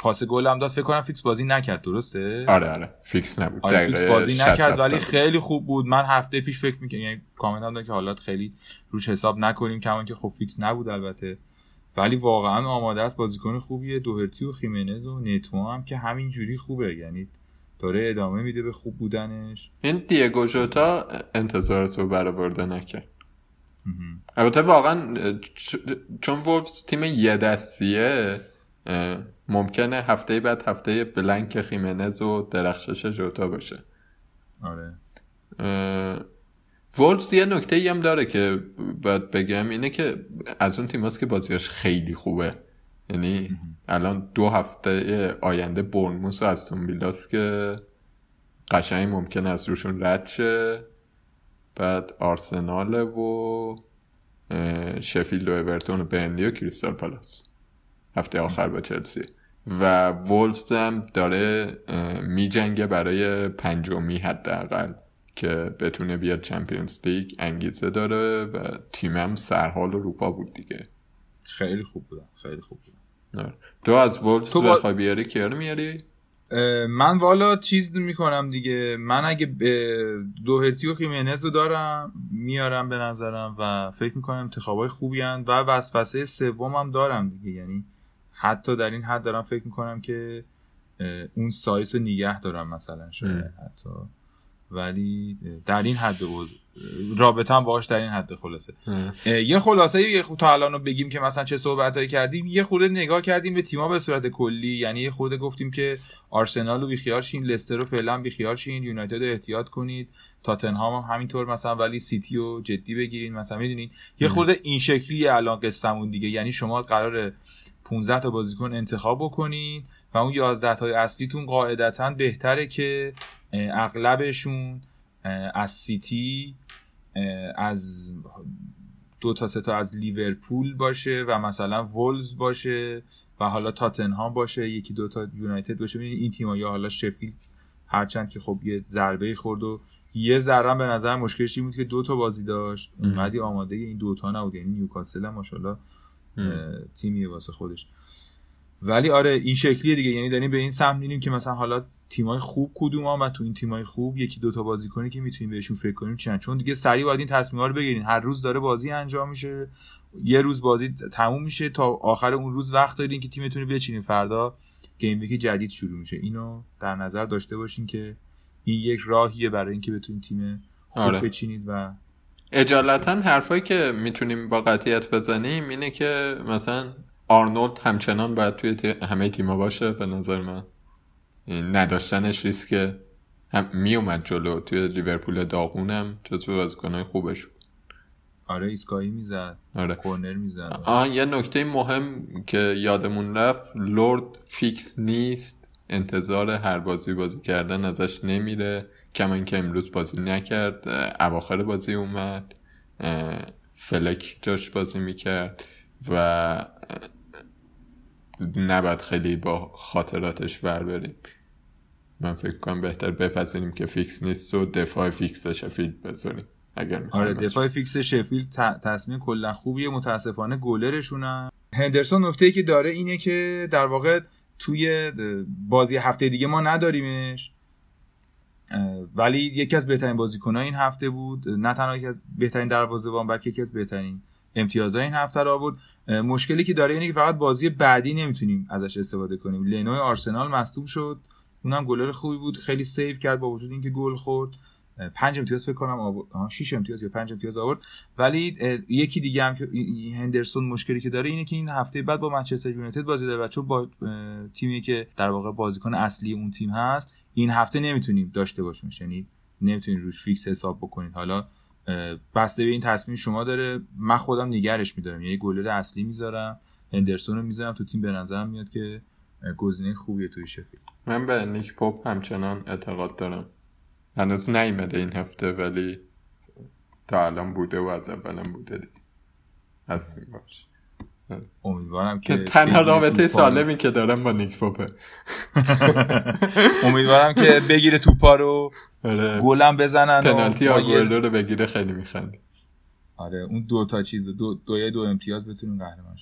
پاس گل هم داد فکر کنم فیکس بازی نکرد درسته؟ آره آره فیکس نبود. آره فیکس بازی نکرد ولی خیلی خوب بود. من هفته پیش فکر می‌کنم یعنی کامنت هم که حالا خیلی روش حساب نکنیم کما اینکه خب فیکس نبود البته. ولی واقعا آماده است بازیکن خوبیه. دوهرتی و خیمنز و نتو هم که همین جوری خوبه. یعنی داره ادامه میده به خوب بودنش. این دیگو جوتا انتظارتو برآورده نکرد. البته واقعا چون وولفز تیم یه دستیه ممکنه هفته بعد هفته بلنک خیمنز و درخشش جوتا باشه. آره. وولفز یه نکته ای هم داره که باید بگم اینه که از اون تیماست که بازیش خیلی خوبه. یعنی الان دو هفته آینده برنموس و از ویلاست که قشنگ ممکن از روشون رد شه. بعد آرسنال و شفیلد و اورتون و برنلی و کریستال پالاس. هفته آخر با چلسی. و وولفز هم داره میجنگه برای پنجمی حداقل که بتونه بیاد چمپیونز لیگ. انگیزه داره و تیمم سرحال اروپا بود دیگه. خیلی خوب بودن خیلی خوب بودن آره. تو از وولفز تو بخوای بیاری کیارو میاری؟ من والا چیز می‌کنم دیگه. من اگه دوهرتی و خیمنز رو دارم میارم به نظرم و فکر می‌کنم انتخابای خوبی هن و وسوسه سوم هم دارم دیگه. یعنی حتی در این حد دارم فکر می‌کنم که اون سایز رو نگه دارم مثلا حتی. ولی در این حد بود رابطه هم باهاش در این حد خلاصه. یه خلاصه یه تا الان رو بگیم که مثلا چه صحبت هایی کردیم یه خورده نگاه کردیم به تیما به صورت کلی. یعنی یه خورده گفتیم که آرسنال رو بیخیال شین لستر رو فعلا بیخیال شین یونایتد رو احتیاط کنید. تاتنهام هم همینطور مثلا ولی سیتی رو جدی بگیرین مثلا می‌دونین. یه خورده این شکلی الان قصمون دیگه. یعنی شما قرار 15 تا بازیکن انتخاب بکنین و اون 11 تای اصلیتون قاعدتا بهتره که اغلبشون از سیتی از دو تا سه تا از لیورپول باشه و مثلا وولز باشه و حالا تاتنهام باشه یکی دو تا یونایتد باشه. ببینید این تیم‌ها یا حالا شفیلد هرچند که خب یه ضربه خورد و یه ذره به نظر مشکلش این بود که دو تا بازی داشت. اونقدی آماده این دو تا نبود یعنی نیوکاسل هم ماشاءالله تیمیه واسه خودش. ولی آره این شکلیه دیگه. یعنی داریم به این سمت میریم که مثلا حالا تیمای خوب کدوم و تو این تیمای خوب یکی دوتا بازی کنی که می‌تونیم بهشون فکر کنیم چند چون دیگه سریع باید این تصمیم‌ها رو بگیرین. هر روز داره بازی انجام میشه. یه روز بازی تموم میشه. تا آخر اون روز وقت دارین که تیمتون رو بچینین. فردا گیم ویک جدید شروع میشه. اینو در نظر داشته باشین که این یک راهیه برای اینکه بتونین تیم خوب آره. بچینید و اجالتا حرفایی که می‌تونیم با قطعیت بزنیم اینه که مثلا آرنولد همچنان باید توی همه تیما باشه به نظر من. نداشتنش ریسک هم میومد جلو. توی لیورپول داغونم جزو بازیکنهای خوبش بود. آره ایستگاهی می‌زد آره. کورنر می‌زد. آه یه نکته مهم که یادمون رفت لورد فیکس نیست انتظار هر بازی بازی کردن ازش نمیره. کما اینکه امروز بازی نکرد اواخر بازی اومد فلک جاش بازی می‌کرد و نباید خیلی با خاطراتش بر بریم. من فکر کنم بهتر بپذیریم که فیکس نیست و دفاع فیکس شفیلد بذاریم. اگر آره دفاع فیکس شفیلد تصمیم کلا خوبیه متاسفانه گلرشونم. هندرسون نکته که داره اینه که در واقع توی بازی هفته دیگه ما نداریمش. ولی یکی از بهترین بازیکنان این هفته بود. نه تنها یکی از بهترین دروازه‌بان بلکه یکی از بهترین امتیازهای این هفته رو آورد مشکلی که داره اینه که فقط بازی بعدی نمی‌تونیم ازش استفاده کنیم. لنوی آرسنال مصدوم شد. اونم گلر خوبی بود. خیلی سیو کرد با وجود اینکه گل خورد. پنج امتیاز فکر کنم آورد. 6 امتیاز یا پنج امتیاز آورد. ولی یکی دیگه هم که هندرسون مشکلی که داره اینه که این هفته بعد با منچستر یونایتد بازی داره و با تیمی که در واقع بازیکن اصلی اون تیم هست این هفته نمی‌تونیم داشته باشیم. یعنی نمی‌تونید روش فیکس حساب بکنید حالا بسته به این تصمیم شما داره. من خودم نگرش میدارم. یعنی گلر اصلی می‌ذارم هندرسون رو می‌ذارم. تو تیم به نظرم میاد که گزینه خوبیه توی شفیل من به نیک پاپ همچنان اعتقاد دارم. هنوز نیمده این هفته ولی تا الان بوده و از اولم بوده دیگه. هستیم باش. امیدوارم که تنها رابطه سالمی که دارم با نیک پاپه. امیدوارم که بگیره توپا رو آره. گلم بزنن پنالتی آگوئلو رو بگیره خیلی میخند آره اون دو تا چیز دو دو, دو امتیاز بتونیم قهرمان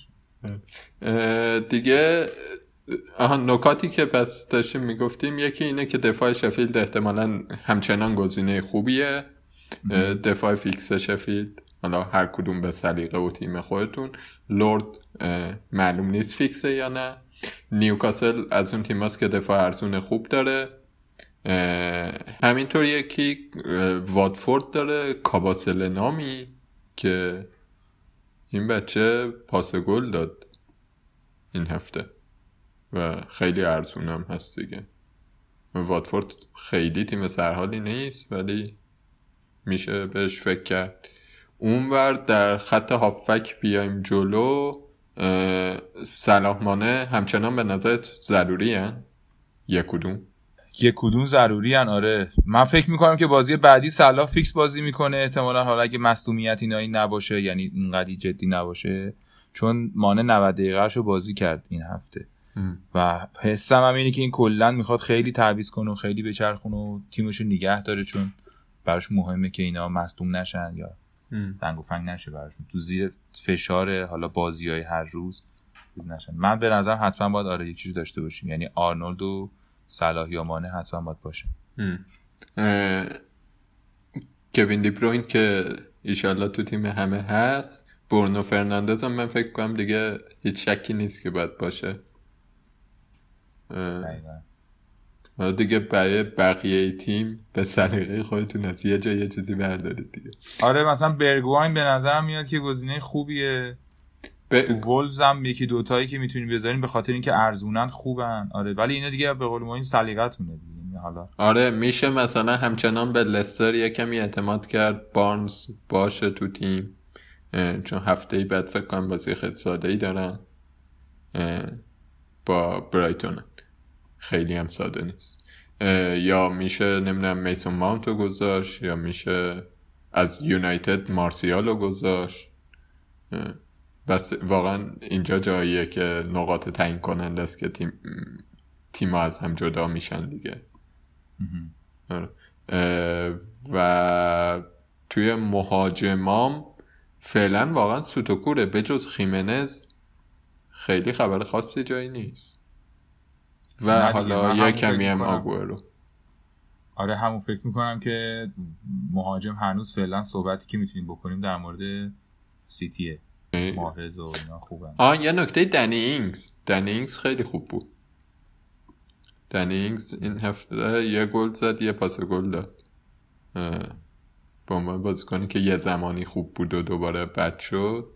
دیگه آها نکاتی که پس داشتیم می‌گفتیم یکی اینه که دفاع شفیلد احتمالا همچنان گزینه خوبیه. دفاع فیکس شفیلد. حالا هر کدوم به سلیقه و تیم خودتون. لورد معلوم نیست فیکسه یا نه. نیوکاسل از اون تیماست که دفاع ارزون خوب داره. همینطور یکی واتفورد داره. کاباسل نامی که این بچه پاس گل داد این هفته و خیلی ارزونم هست دیگه. واتفورد خیلی تیم سرحالی نیست ولی میشه بهش فکر کرد. اونور در خط هافک بیایم جلو صلاح همچنان به نظرت ضروری هن؟ یک کدوم؟ یک کدوم ضروری هن آره. من فکر می‌کنم که بازی بعدی صلاح فیکس بازی می‌کنه. احتمالا حالا اگه مصومیت اینایی نباشه یعنی اینقدی جدی نباشه. چون مانه 90 دقیقه رو بازی کرد این هفته. و حسم هم اینه که این کلا می‌خواد خیلی تعویض کنه و خیلی بچرخونه و تیمشو نگه داره چون براش مهمه که اینا مصدوم نشن یا دنگ و فنگ نشه براشون. تو زیر فشار حالا بازی های هر روز نشن. من به نظرم حتما باید آره یک داشته باشیم. یعنی آرنولد و صلاح یا مانه حتما باید باشه. کوین دی که ایشالله تو تیم همه هست. برنو فرناندز هم من فکر کنم دیگه هیچ شکی نیست که باید باشه. حالا دیگه برای بقیه تیم به سلیقه خودتون از یه جای یه چیزی بردارید دیگه. آره مثلا برگواین به نظرم میاد که گزینه خوبیه. ب... وولز هم یکی دوتایی که می‌تونیم بذاریم به خاطر اینکه ارزونن خوبن. آره ولی اینا دیگه به قول ما این سلیقتونه دیگه. حالا آره میشه مثلا همچنان به لستر یه کمی اعتماد کرد. بارنز باشه تو تیم. چون هفته ای بعد فکر کنم بازی خیلی ساده ای دارن با برایتون. خیلی هم ساده نیست. یا میشه نمی‌دونم میسون ماونت رو گذاشت یا میشه از یونایتد مارسیال رو گذاشت. بس واقعا اینجا جاییه که نقاط تعیین کننده است که تیم تیم از هم جدا میشن دیگه. آره. و توی مهاجمام فعلا واقعا سوتوکوره به جز خیمنز خیلی خبر خاصی جایی نیست. و حالا یه کمی هم رو آره همون فکر می‌کنم که مهاجم هنوز فعلا صحبتی که می‌تونیم بکنیم در مورد سیتیه. ماهرز و اینا خوبن. آه یه نکته دنی اینگز. دنی اینگز خیلی خوب بود. دنی اینگز این هفته یه گل زد یه پاس گل داد. به عنوان بازیکنی که یه زمانی خوب بود و دوباره بد شد.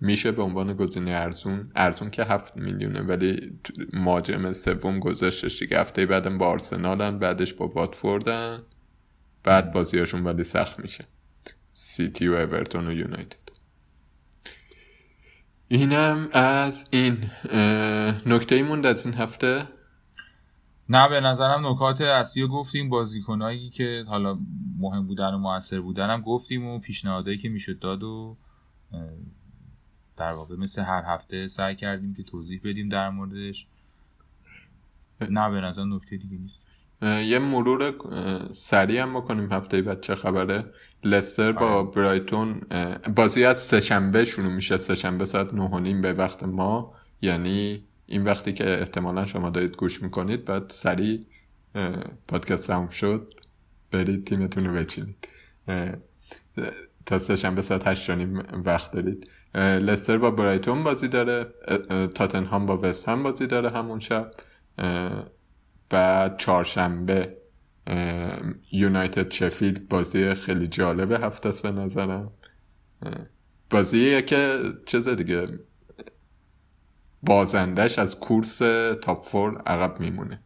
میشه به عنوان گزینه ارزون ارزون که هفت میلیونه ولی ماجم سوم گذاشتش دیگه. هفته بعدم با آرسنالن بعدش با واتفوردن بعد بازیاشون ولی سخت میشه. سیتی و اورتون و یونایتد. اینم از این نکته موند از این هفته؟ نه به نظرم نکات اصلی رو گفتیم. بازیکنایی که حالا مهم بودن و موثر بودن هم گفتیم و پیشنهادهایی که می‌شد داد و در واقع مثل هر هفته سعی کردیم که توضیح بدیم در موردش. نه به نظر نکته دیگه نیست. یه مرور سریع هم بکنیم هفته بعد چه خبره. لستر با آره. برایتون بازی از سهشنبه شروع میشه. سهشنبه ساعت نه به وقت ما. یعنی این وقتی که احتمالا شما دارید گوش می‌کنید بعد سریع پادکست تموم شد. برید تیمتون رو بچینید. تا سهشنبه ساعت هشت وقت دارید. لستر با برایتون بازی داره تاتنهام با وست هم بازی داره همون شب. بعد چهارشنبه یونایتد شفیلد بازی خیلی جالب هفته است به نظرم. بازیه که چیز دیگه بازندش از کورس تاپ فور عقب میمونه.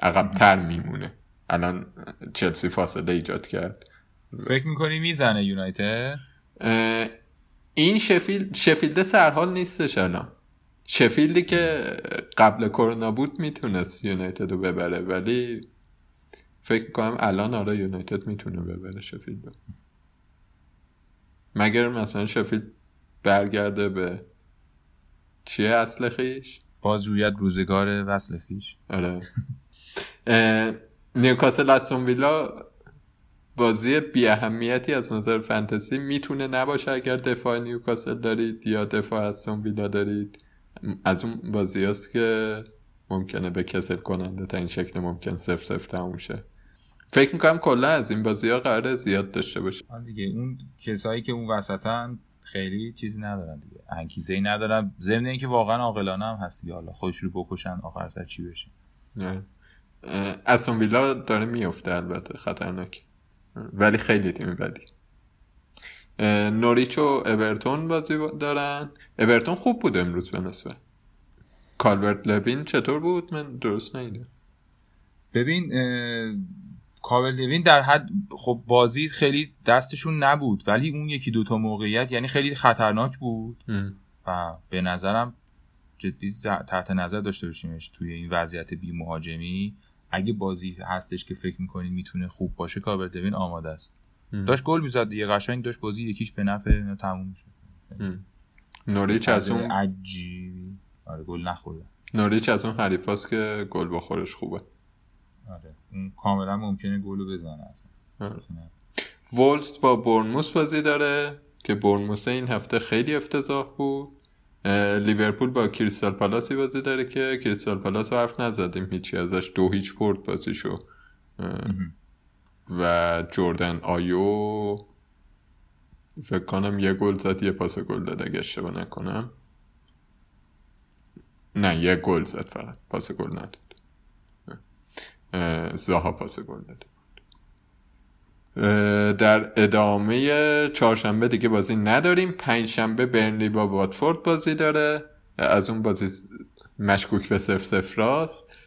عقب تر میمونه. الان چلسی فاصله ایجاد کرد. فکر می‌کنی می‌زنه یونایتد؟ این شفیلد شفیلد سرحال نیستش الان. شفیلدی که قبل کرونا بود می‌تونست یونایتد رو ببره ولی فکر کنم الان آره یونایتد می‌تونه ببره شفیلد مگر مثلا شفیلد برگرده به چیه اصل خیش؟ بازجویت روزگار وصل خیش. آره. نیوکاسل استون ویلا بازی بی اهمیتی از نظر فنتزی می‌تونه نباشه اگر دفاع نیوکاسل دارید یا دفاع استون ویلا دارید. از اون بازی هست که ممکنه به کسل کننده تا این شکل ممکن سف سف تموم شه. فکر می‌کنم کلا از این بازی ها قراره زیاد داشته باشه دیگه اون کسایی که اون وسطن خیلی چیزی ندارن دیگه انگیزه ای ندارن. ضمن اینکه واقعا عاقلانه هم هست دیگه. حالا خودش رو بکشن آخر سر چی بشه؟ اسون ویلا داره میفته البته خطرناک ولی خیلی تیم بدی. نوریچ و اورتون بازی دارن. اورتون خوب بود امروز به نسبت. کالورت لوین چطور بود؟ من درست نیدم ببین کابل دوین در حد خب بازی خیلی دستشون نبود ولی اون یکی دوتا موقعیت یعنی خیلی خطرناک بود. و به نظرم جدی تحت نظر داشته باشیمش توی این وضعیت بی مهاجمی اگه بازی هستش که فکر می‌کنید می‌تونه خوب باشه کابل دوین آماده است. داشت گل می‌زد یه قشنگ داشت بازی یکیش به نفع تموم میشه نوریچ از اون عجیبی. آره گل نخورده. نوریچ از اون حریفاست که گل بخورش خوبه. آره اون کاملا ممکنه گلو بزنه اصلا. آره. وولز با برنموس بازی داره که برنموس این هفته خیلی افتضاح بود. لیورپول با کریستال پالاسی بازی داره که کریستال پالاس حرف نزدیم. هیچی ازش دو هیچ برد بازیشو. و جردن آیو فکر کنم یه گل زد یه پاس گل داد اگه اشتباه نکنم. نه یه گل زد فقط. پاس گل نداد. زاها پاس گل داده در ادامه چهارشنبه دیگه بازی نداریم. پنجشنبه برنلی با واتفورد بازی داره. از اون بازی مشکوک به صرف سفراست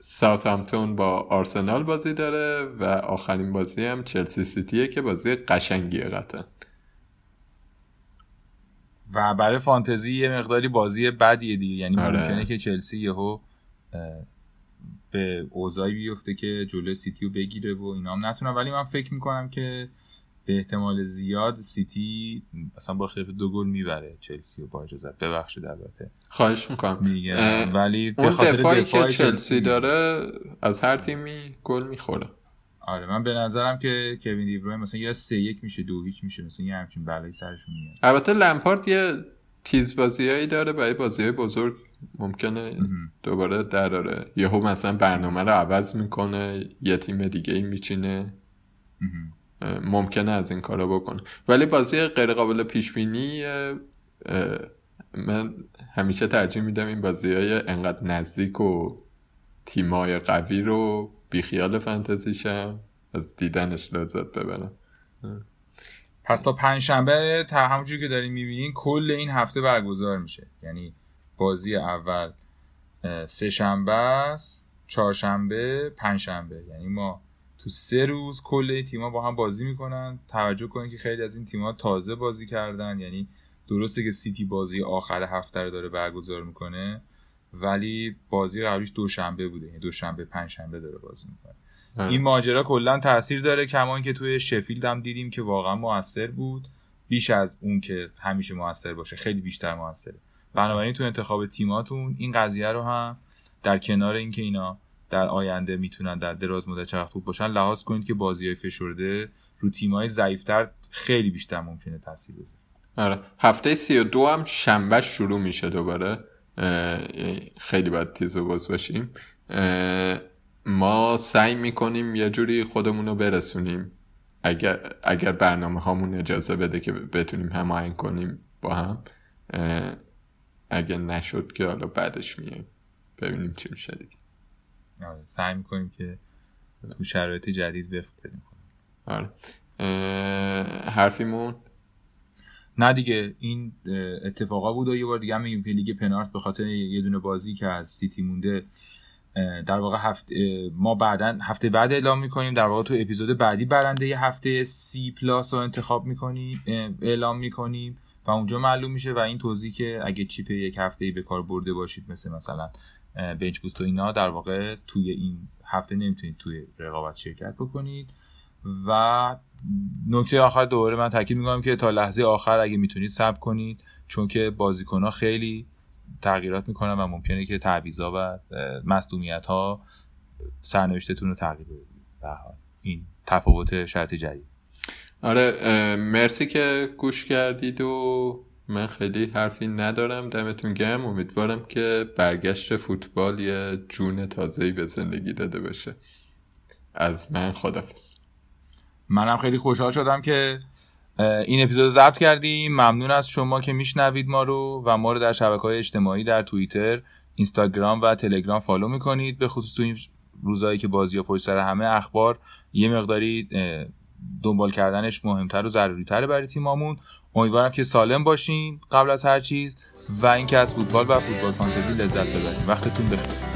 ساوثهامپتون با آرسنال بازی داره و آخرین بازی هم چلسی سیتیه که بازی قشنگیه قطعا و برای فانتزی یه مقداری بازی بدیه دیگه. یعنی آره. ممکنه که چلسی یهو به اوضاعی بیفته که جلو سیتی رو بگیره و اینا هم نتونم. ولی من فکر می‌کنم که به احتمال زیاد سیتی مثلا با خلاف دو گل می‌بره. چلسی رو با اجازت ببخشید البته. خواهش می‌کنم. ولی به خاطر دفاعی که چلسی داره از هر تیمی گل می‌خوره. آره من به نظرم که کوین دیبروین مثلا یا سه یک میشه دو هیچ میشه مثلا یه همچین بلایی سرشون میاد. البته لمپارد یه تیز بازیایی داره برای بازی های بزرگ ممکنه دوباره دراره. یهو مثلا برنامه رو عوض می‌کنه یه تیم دیگه ای میچینه. ممکنه از این کارا بکنه. ولی بازی غیر قابل پیش بینی من همیشه ترجیح میدم این بازی های انقدر نزدیک و تیمای قوی رو بیخیال فانتزیشم از دیدنش لذت ببرم. پس تا پنجشنبه تا همونجوری که داریم می‌بینین کل این هفته برگزار میشه. یعنی بازی اول سه شنبه است چهارشنبه پنجشنبه. یعنی ما تو سه روز کل تیما با هم بازی می‌کنن. توجه کنید که خیلی از این تیم‌ها تازه بازی کردن. یعنی درسته که سیتی بازی آخر هفته رو داره برگزار می‌کنه ولی بازی قبلیش دوشنبه بوده. یعنی دوشنبه پنجشنبه داره بازی می‌کنه. این ماجرا کلا تاثیر داره کما اینکه توی شفیلد هم دیدیم که واقعا موثر بود. بیش از اون که همیشه موثر باشه خیلی بیشتر موثره. بنابراین تو انتخاب تیماتون این قضیه رو هم در کنار اینکه اینا در آینده می‌تونن در دراز مدت چقدر خوب باشن لحاظ کنید که بازی های فشرده رو تیم های ضعیفتر خیلی بیشتر ممکنه تاثیر بذاره. آره. هفته سی و دو هم شنبه شروع میشه دوباره. خیلی باید تیز و باز باشیم. ما سعی می‌کنیم یه جوری خودمون رو برسونیم. اگر, اگر برنامه هامون اجازه بده که بتونیم هماهنگ کنیم با هم اگر نشد که حالا بعدش میایم. ببینیم چی میشه دیگه. آره سعی می‌کنیم که تو شرایط جدید وفق بدیم. آره. حرفیمون؟ نه دیگه این اتفاقا بود و یه بار دیگه هم میگیم که لیگ پنارت به خاطر یه دونه بازی که از سیتی مونده در واقع هفته ما بعدا هفته بعد اعلام می‌کنیم. در واقع تو اپیزود بعدی برنده یه هفته سی پلاس رو انتخاب می‌کنیم اعلام می‌کنیم و اونجا معلوم میشه و این توضیح که اگه چیپ یک هفته ای به کار برده باشید مثل مثلا بنچ بوست و اینا در واقع توی این هفته نمی‌تونید توی رقابت شرکت بکنید. و نکته آخر دوباره من تاکید می‌کنم که تا لحظه آخر اگه می‌تونید صبر کنید چون که بازیکن ها خیلی تغییرات می‌کنن و ممکنه که تعویضا و مصدومیت ها سرنوشتتون رو تغییر بده. این تفاوت شرط جدید. آره مرسی که گوش کردید و من خیلی حرفی ندارم. دمتون گرم. امیدوارم که برگشت فوتبال یه جون تازه‌ای به زندگی داده باشه. از من خدافز منم خیلی خوشحال شدم که این اپیزود ضبط کردیم. ممنون از شما که میشنوید ما رو و ما رو در شبکه های اجتماعی در توییتر اینستاگرام و تلگرام فالو می‌کنید. به خصوص تو این روزایی که بازی ها پشت سر همه اخبار یه مقداری دنبال کردنش مهمتر و ضروری تره برای تیمامون. امیدوارم که سالم باشین قبل از هر چیز و اینکه از فوتبال و فوتبال فانتزی لذت ببرید وقتتون بخیر.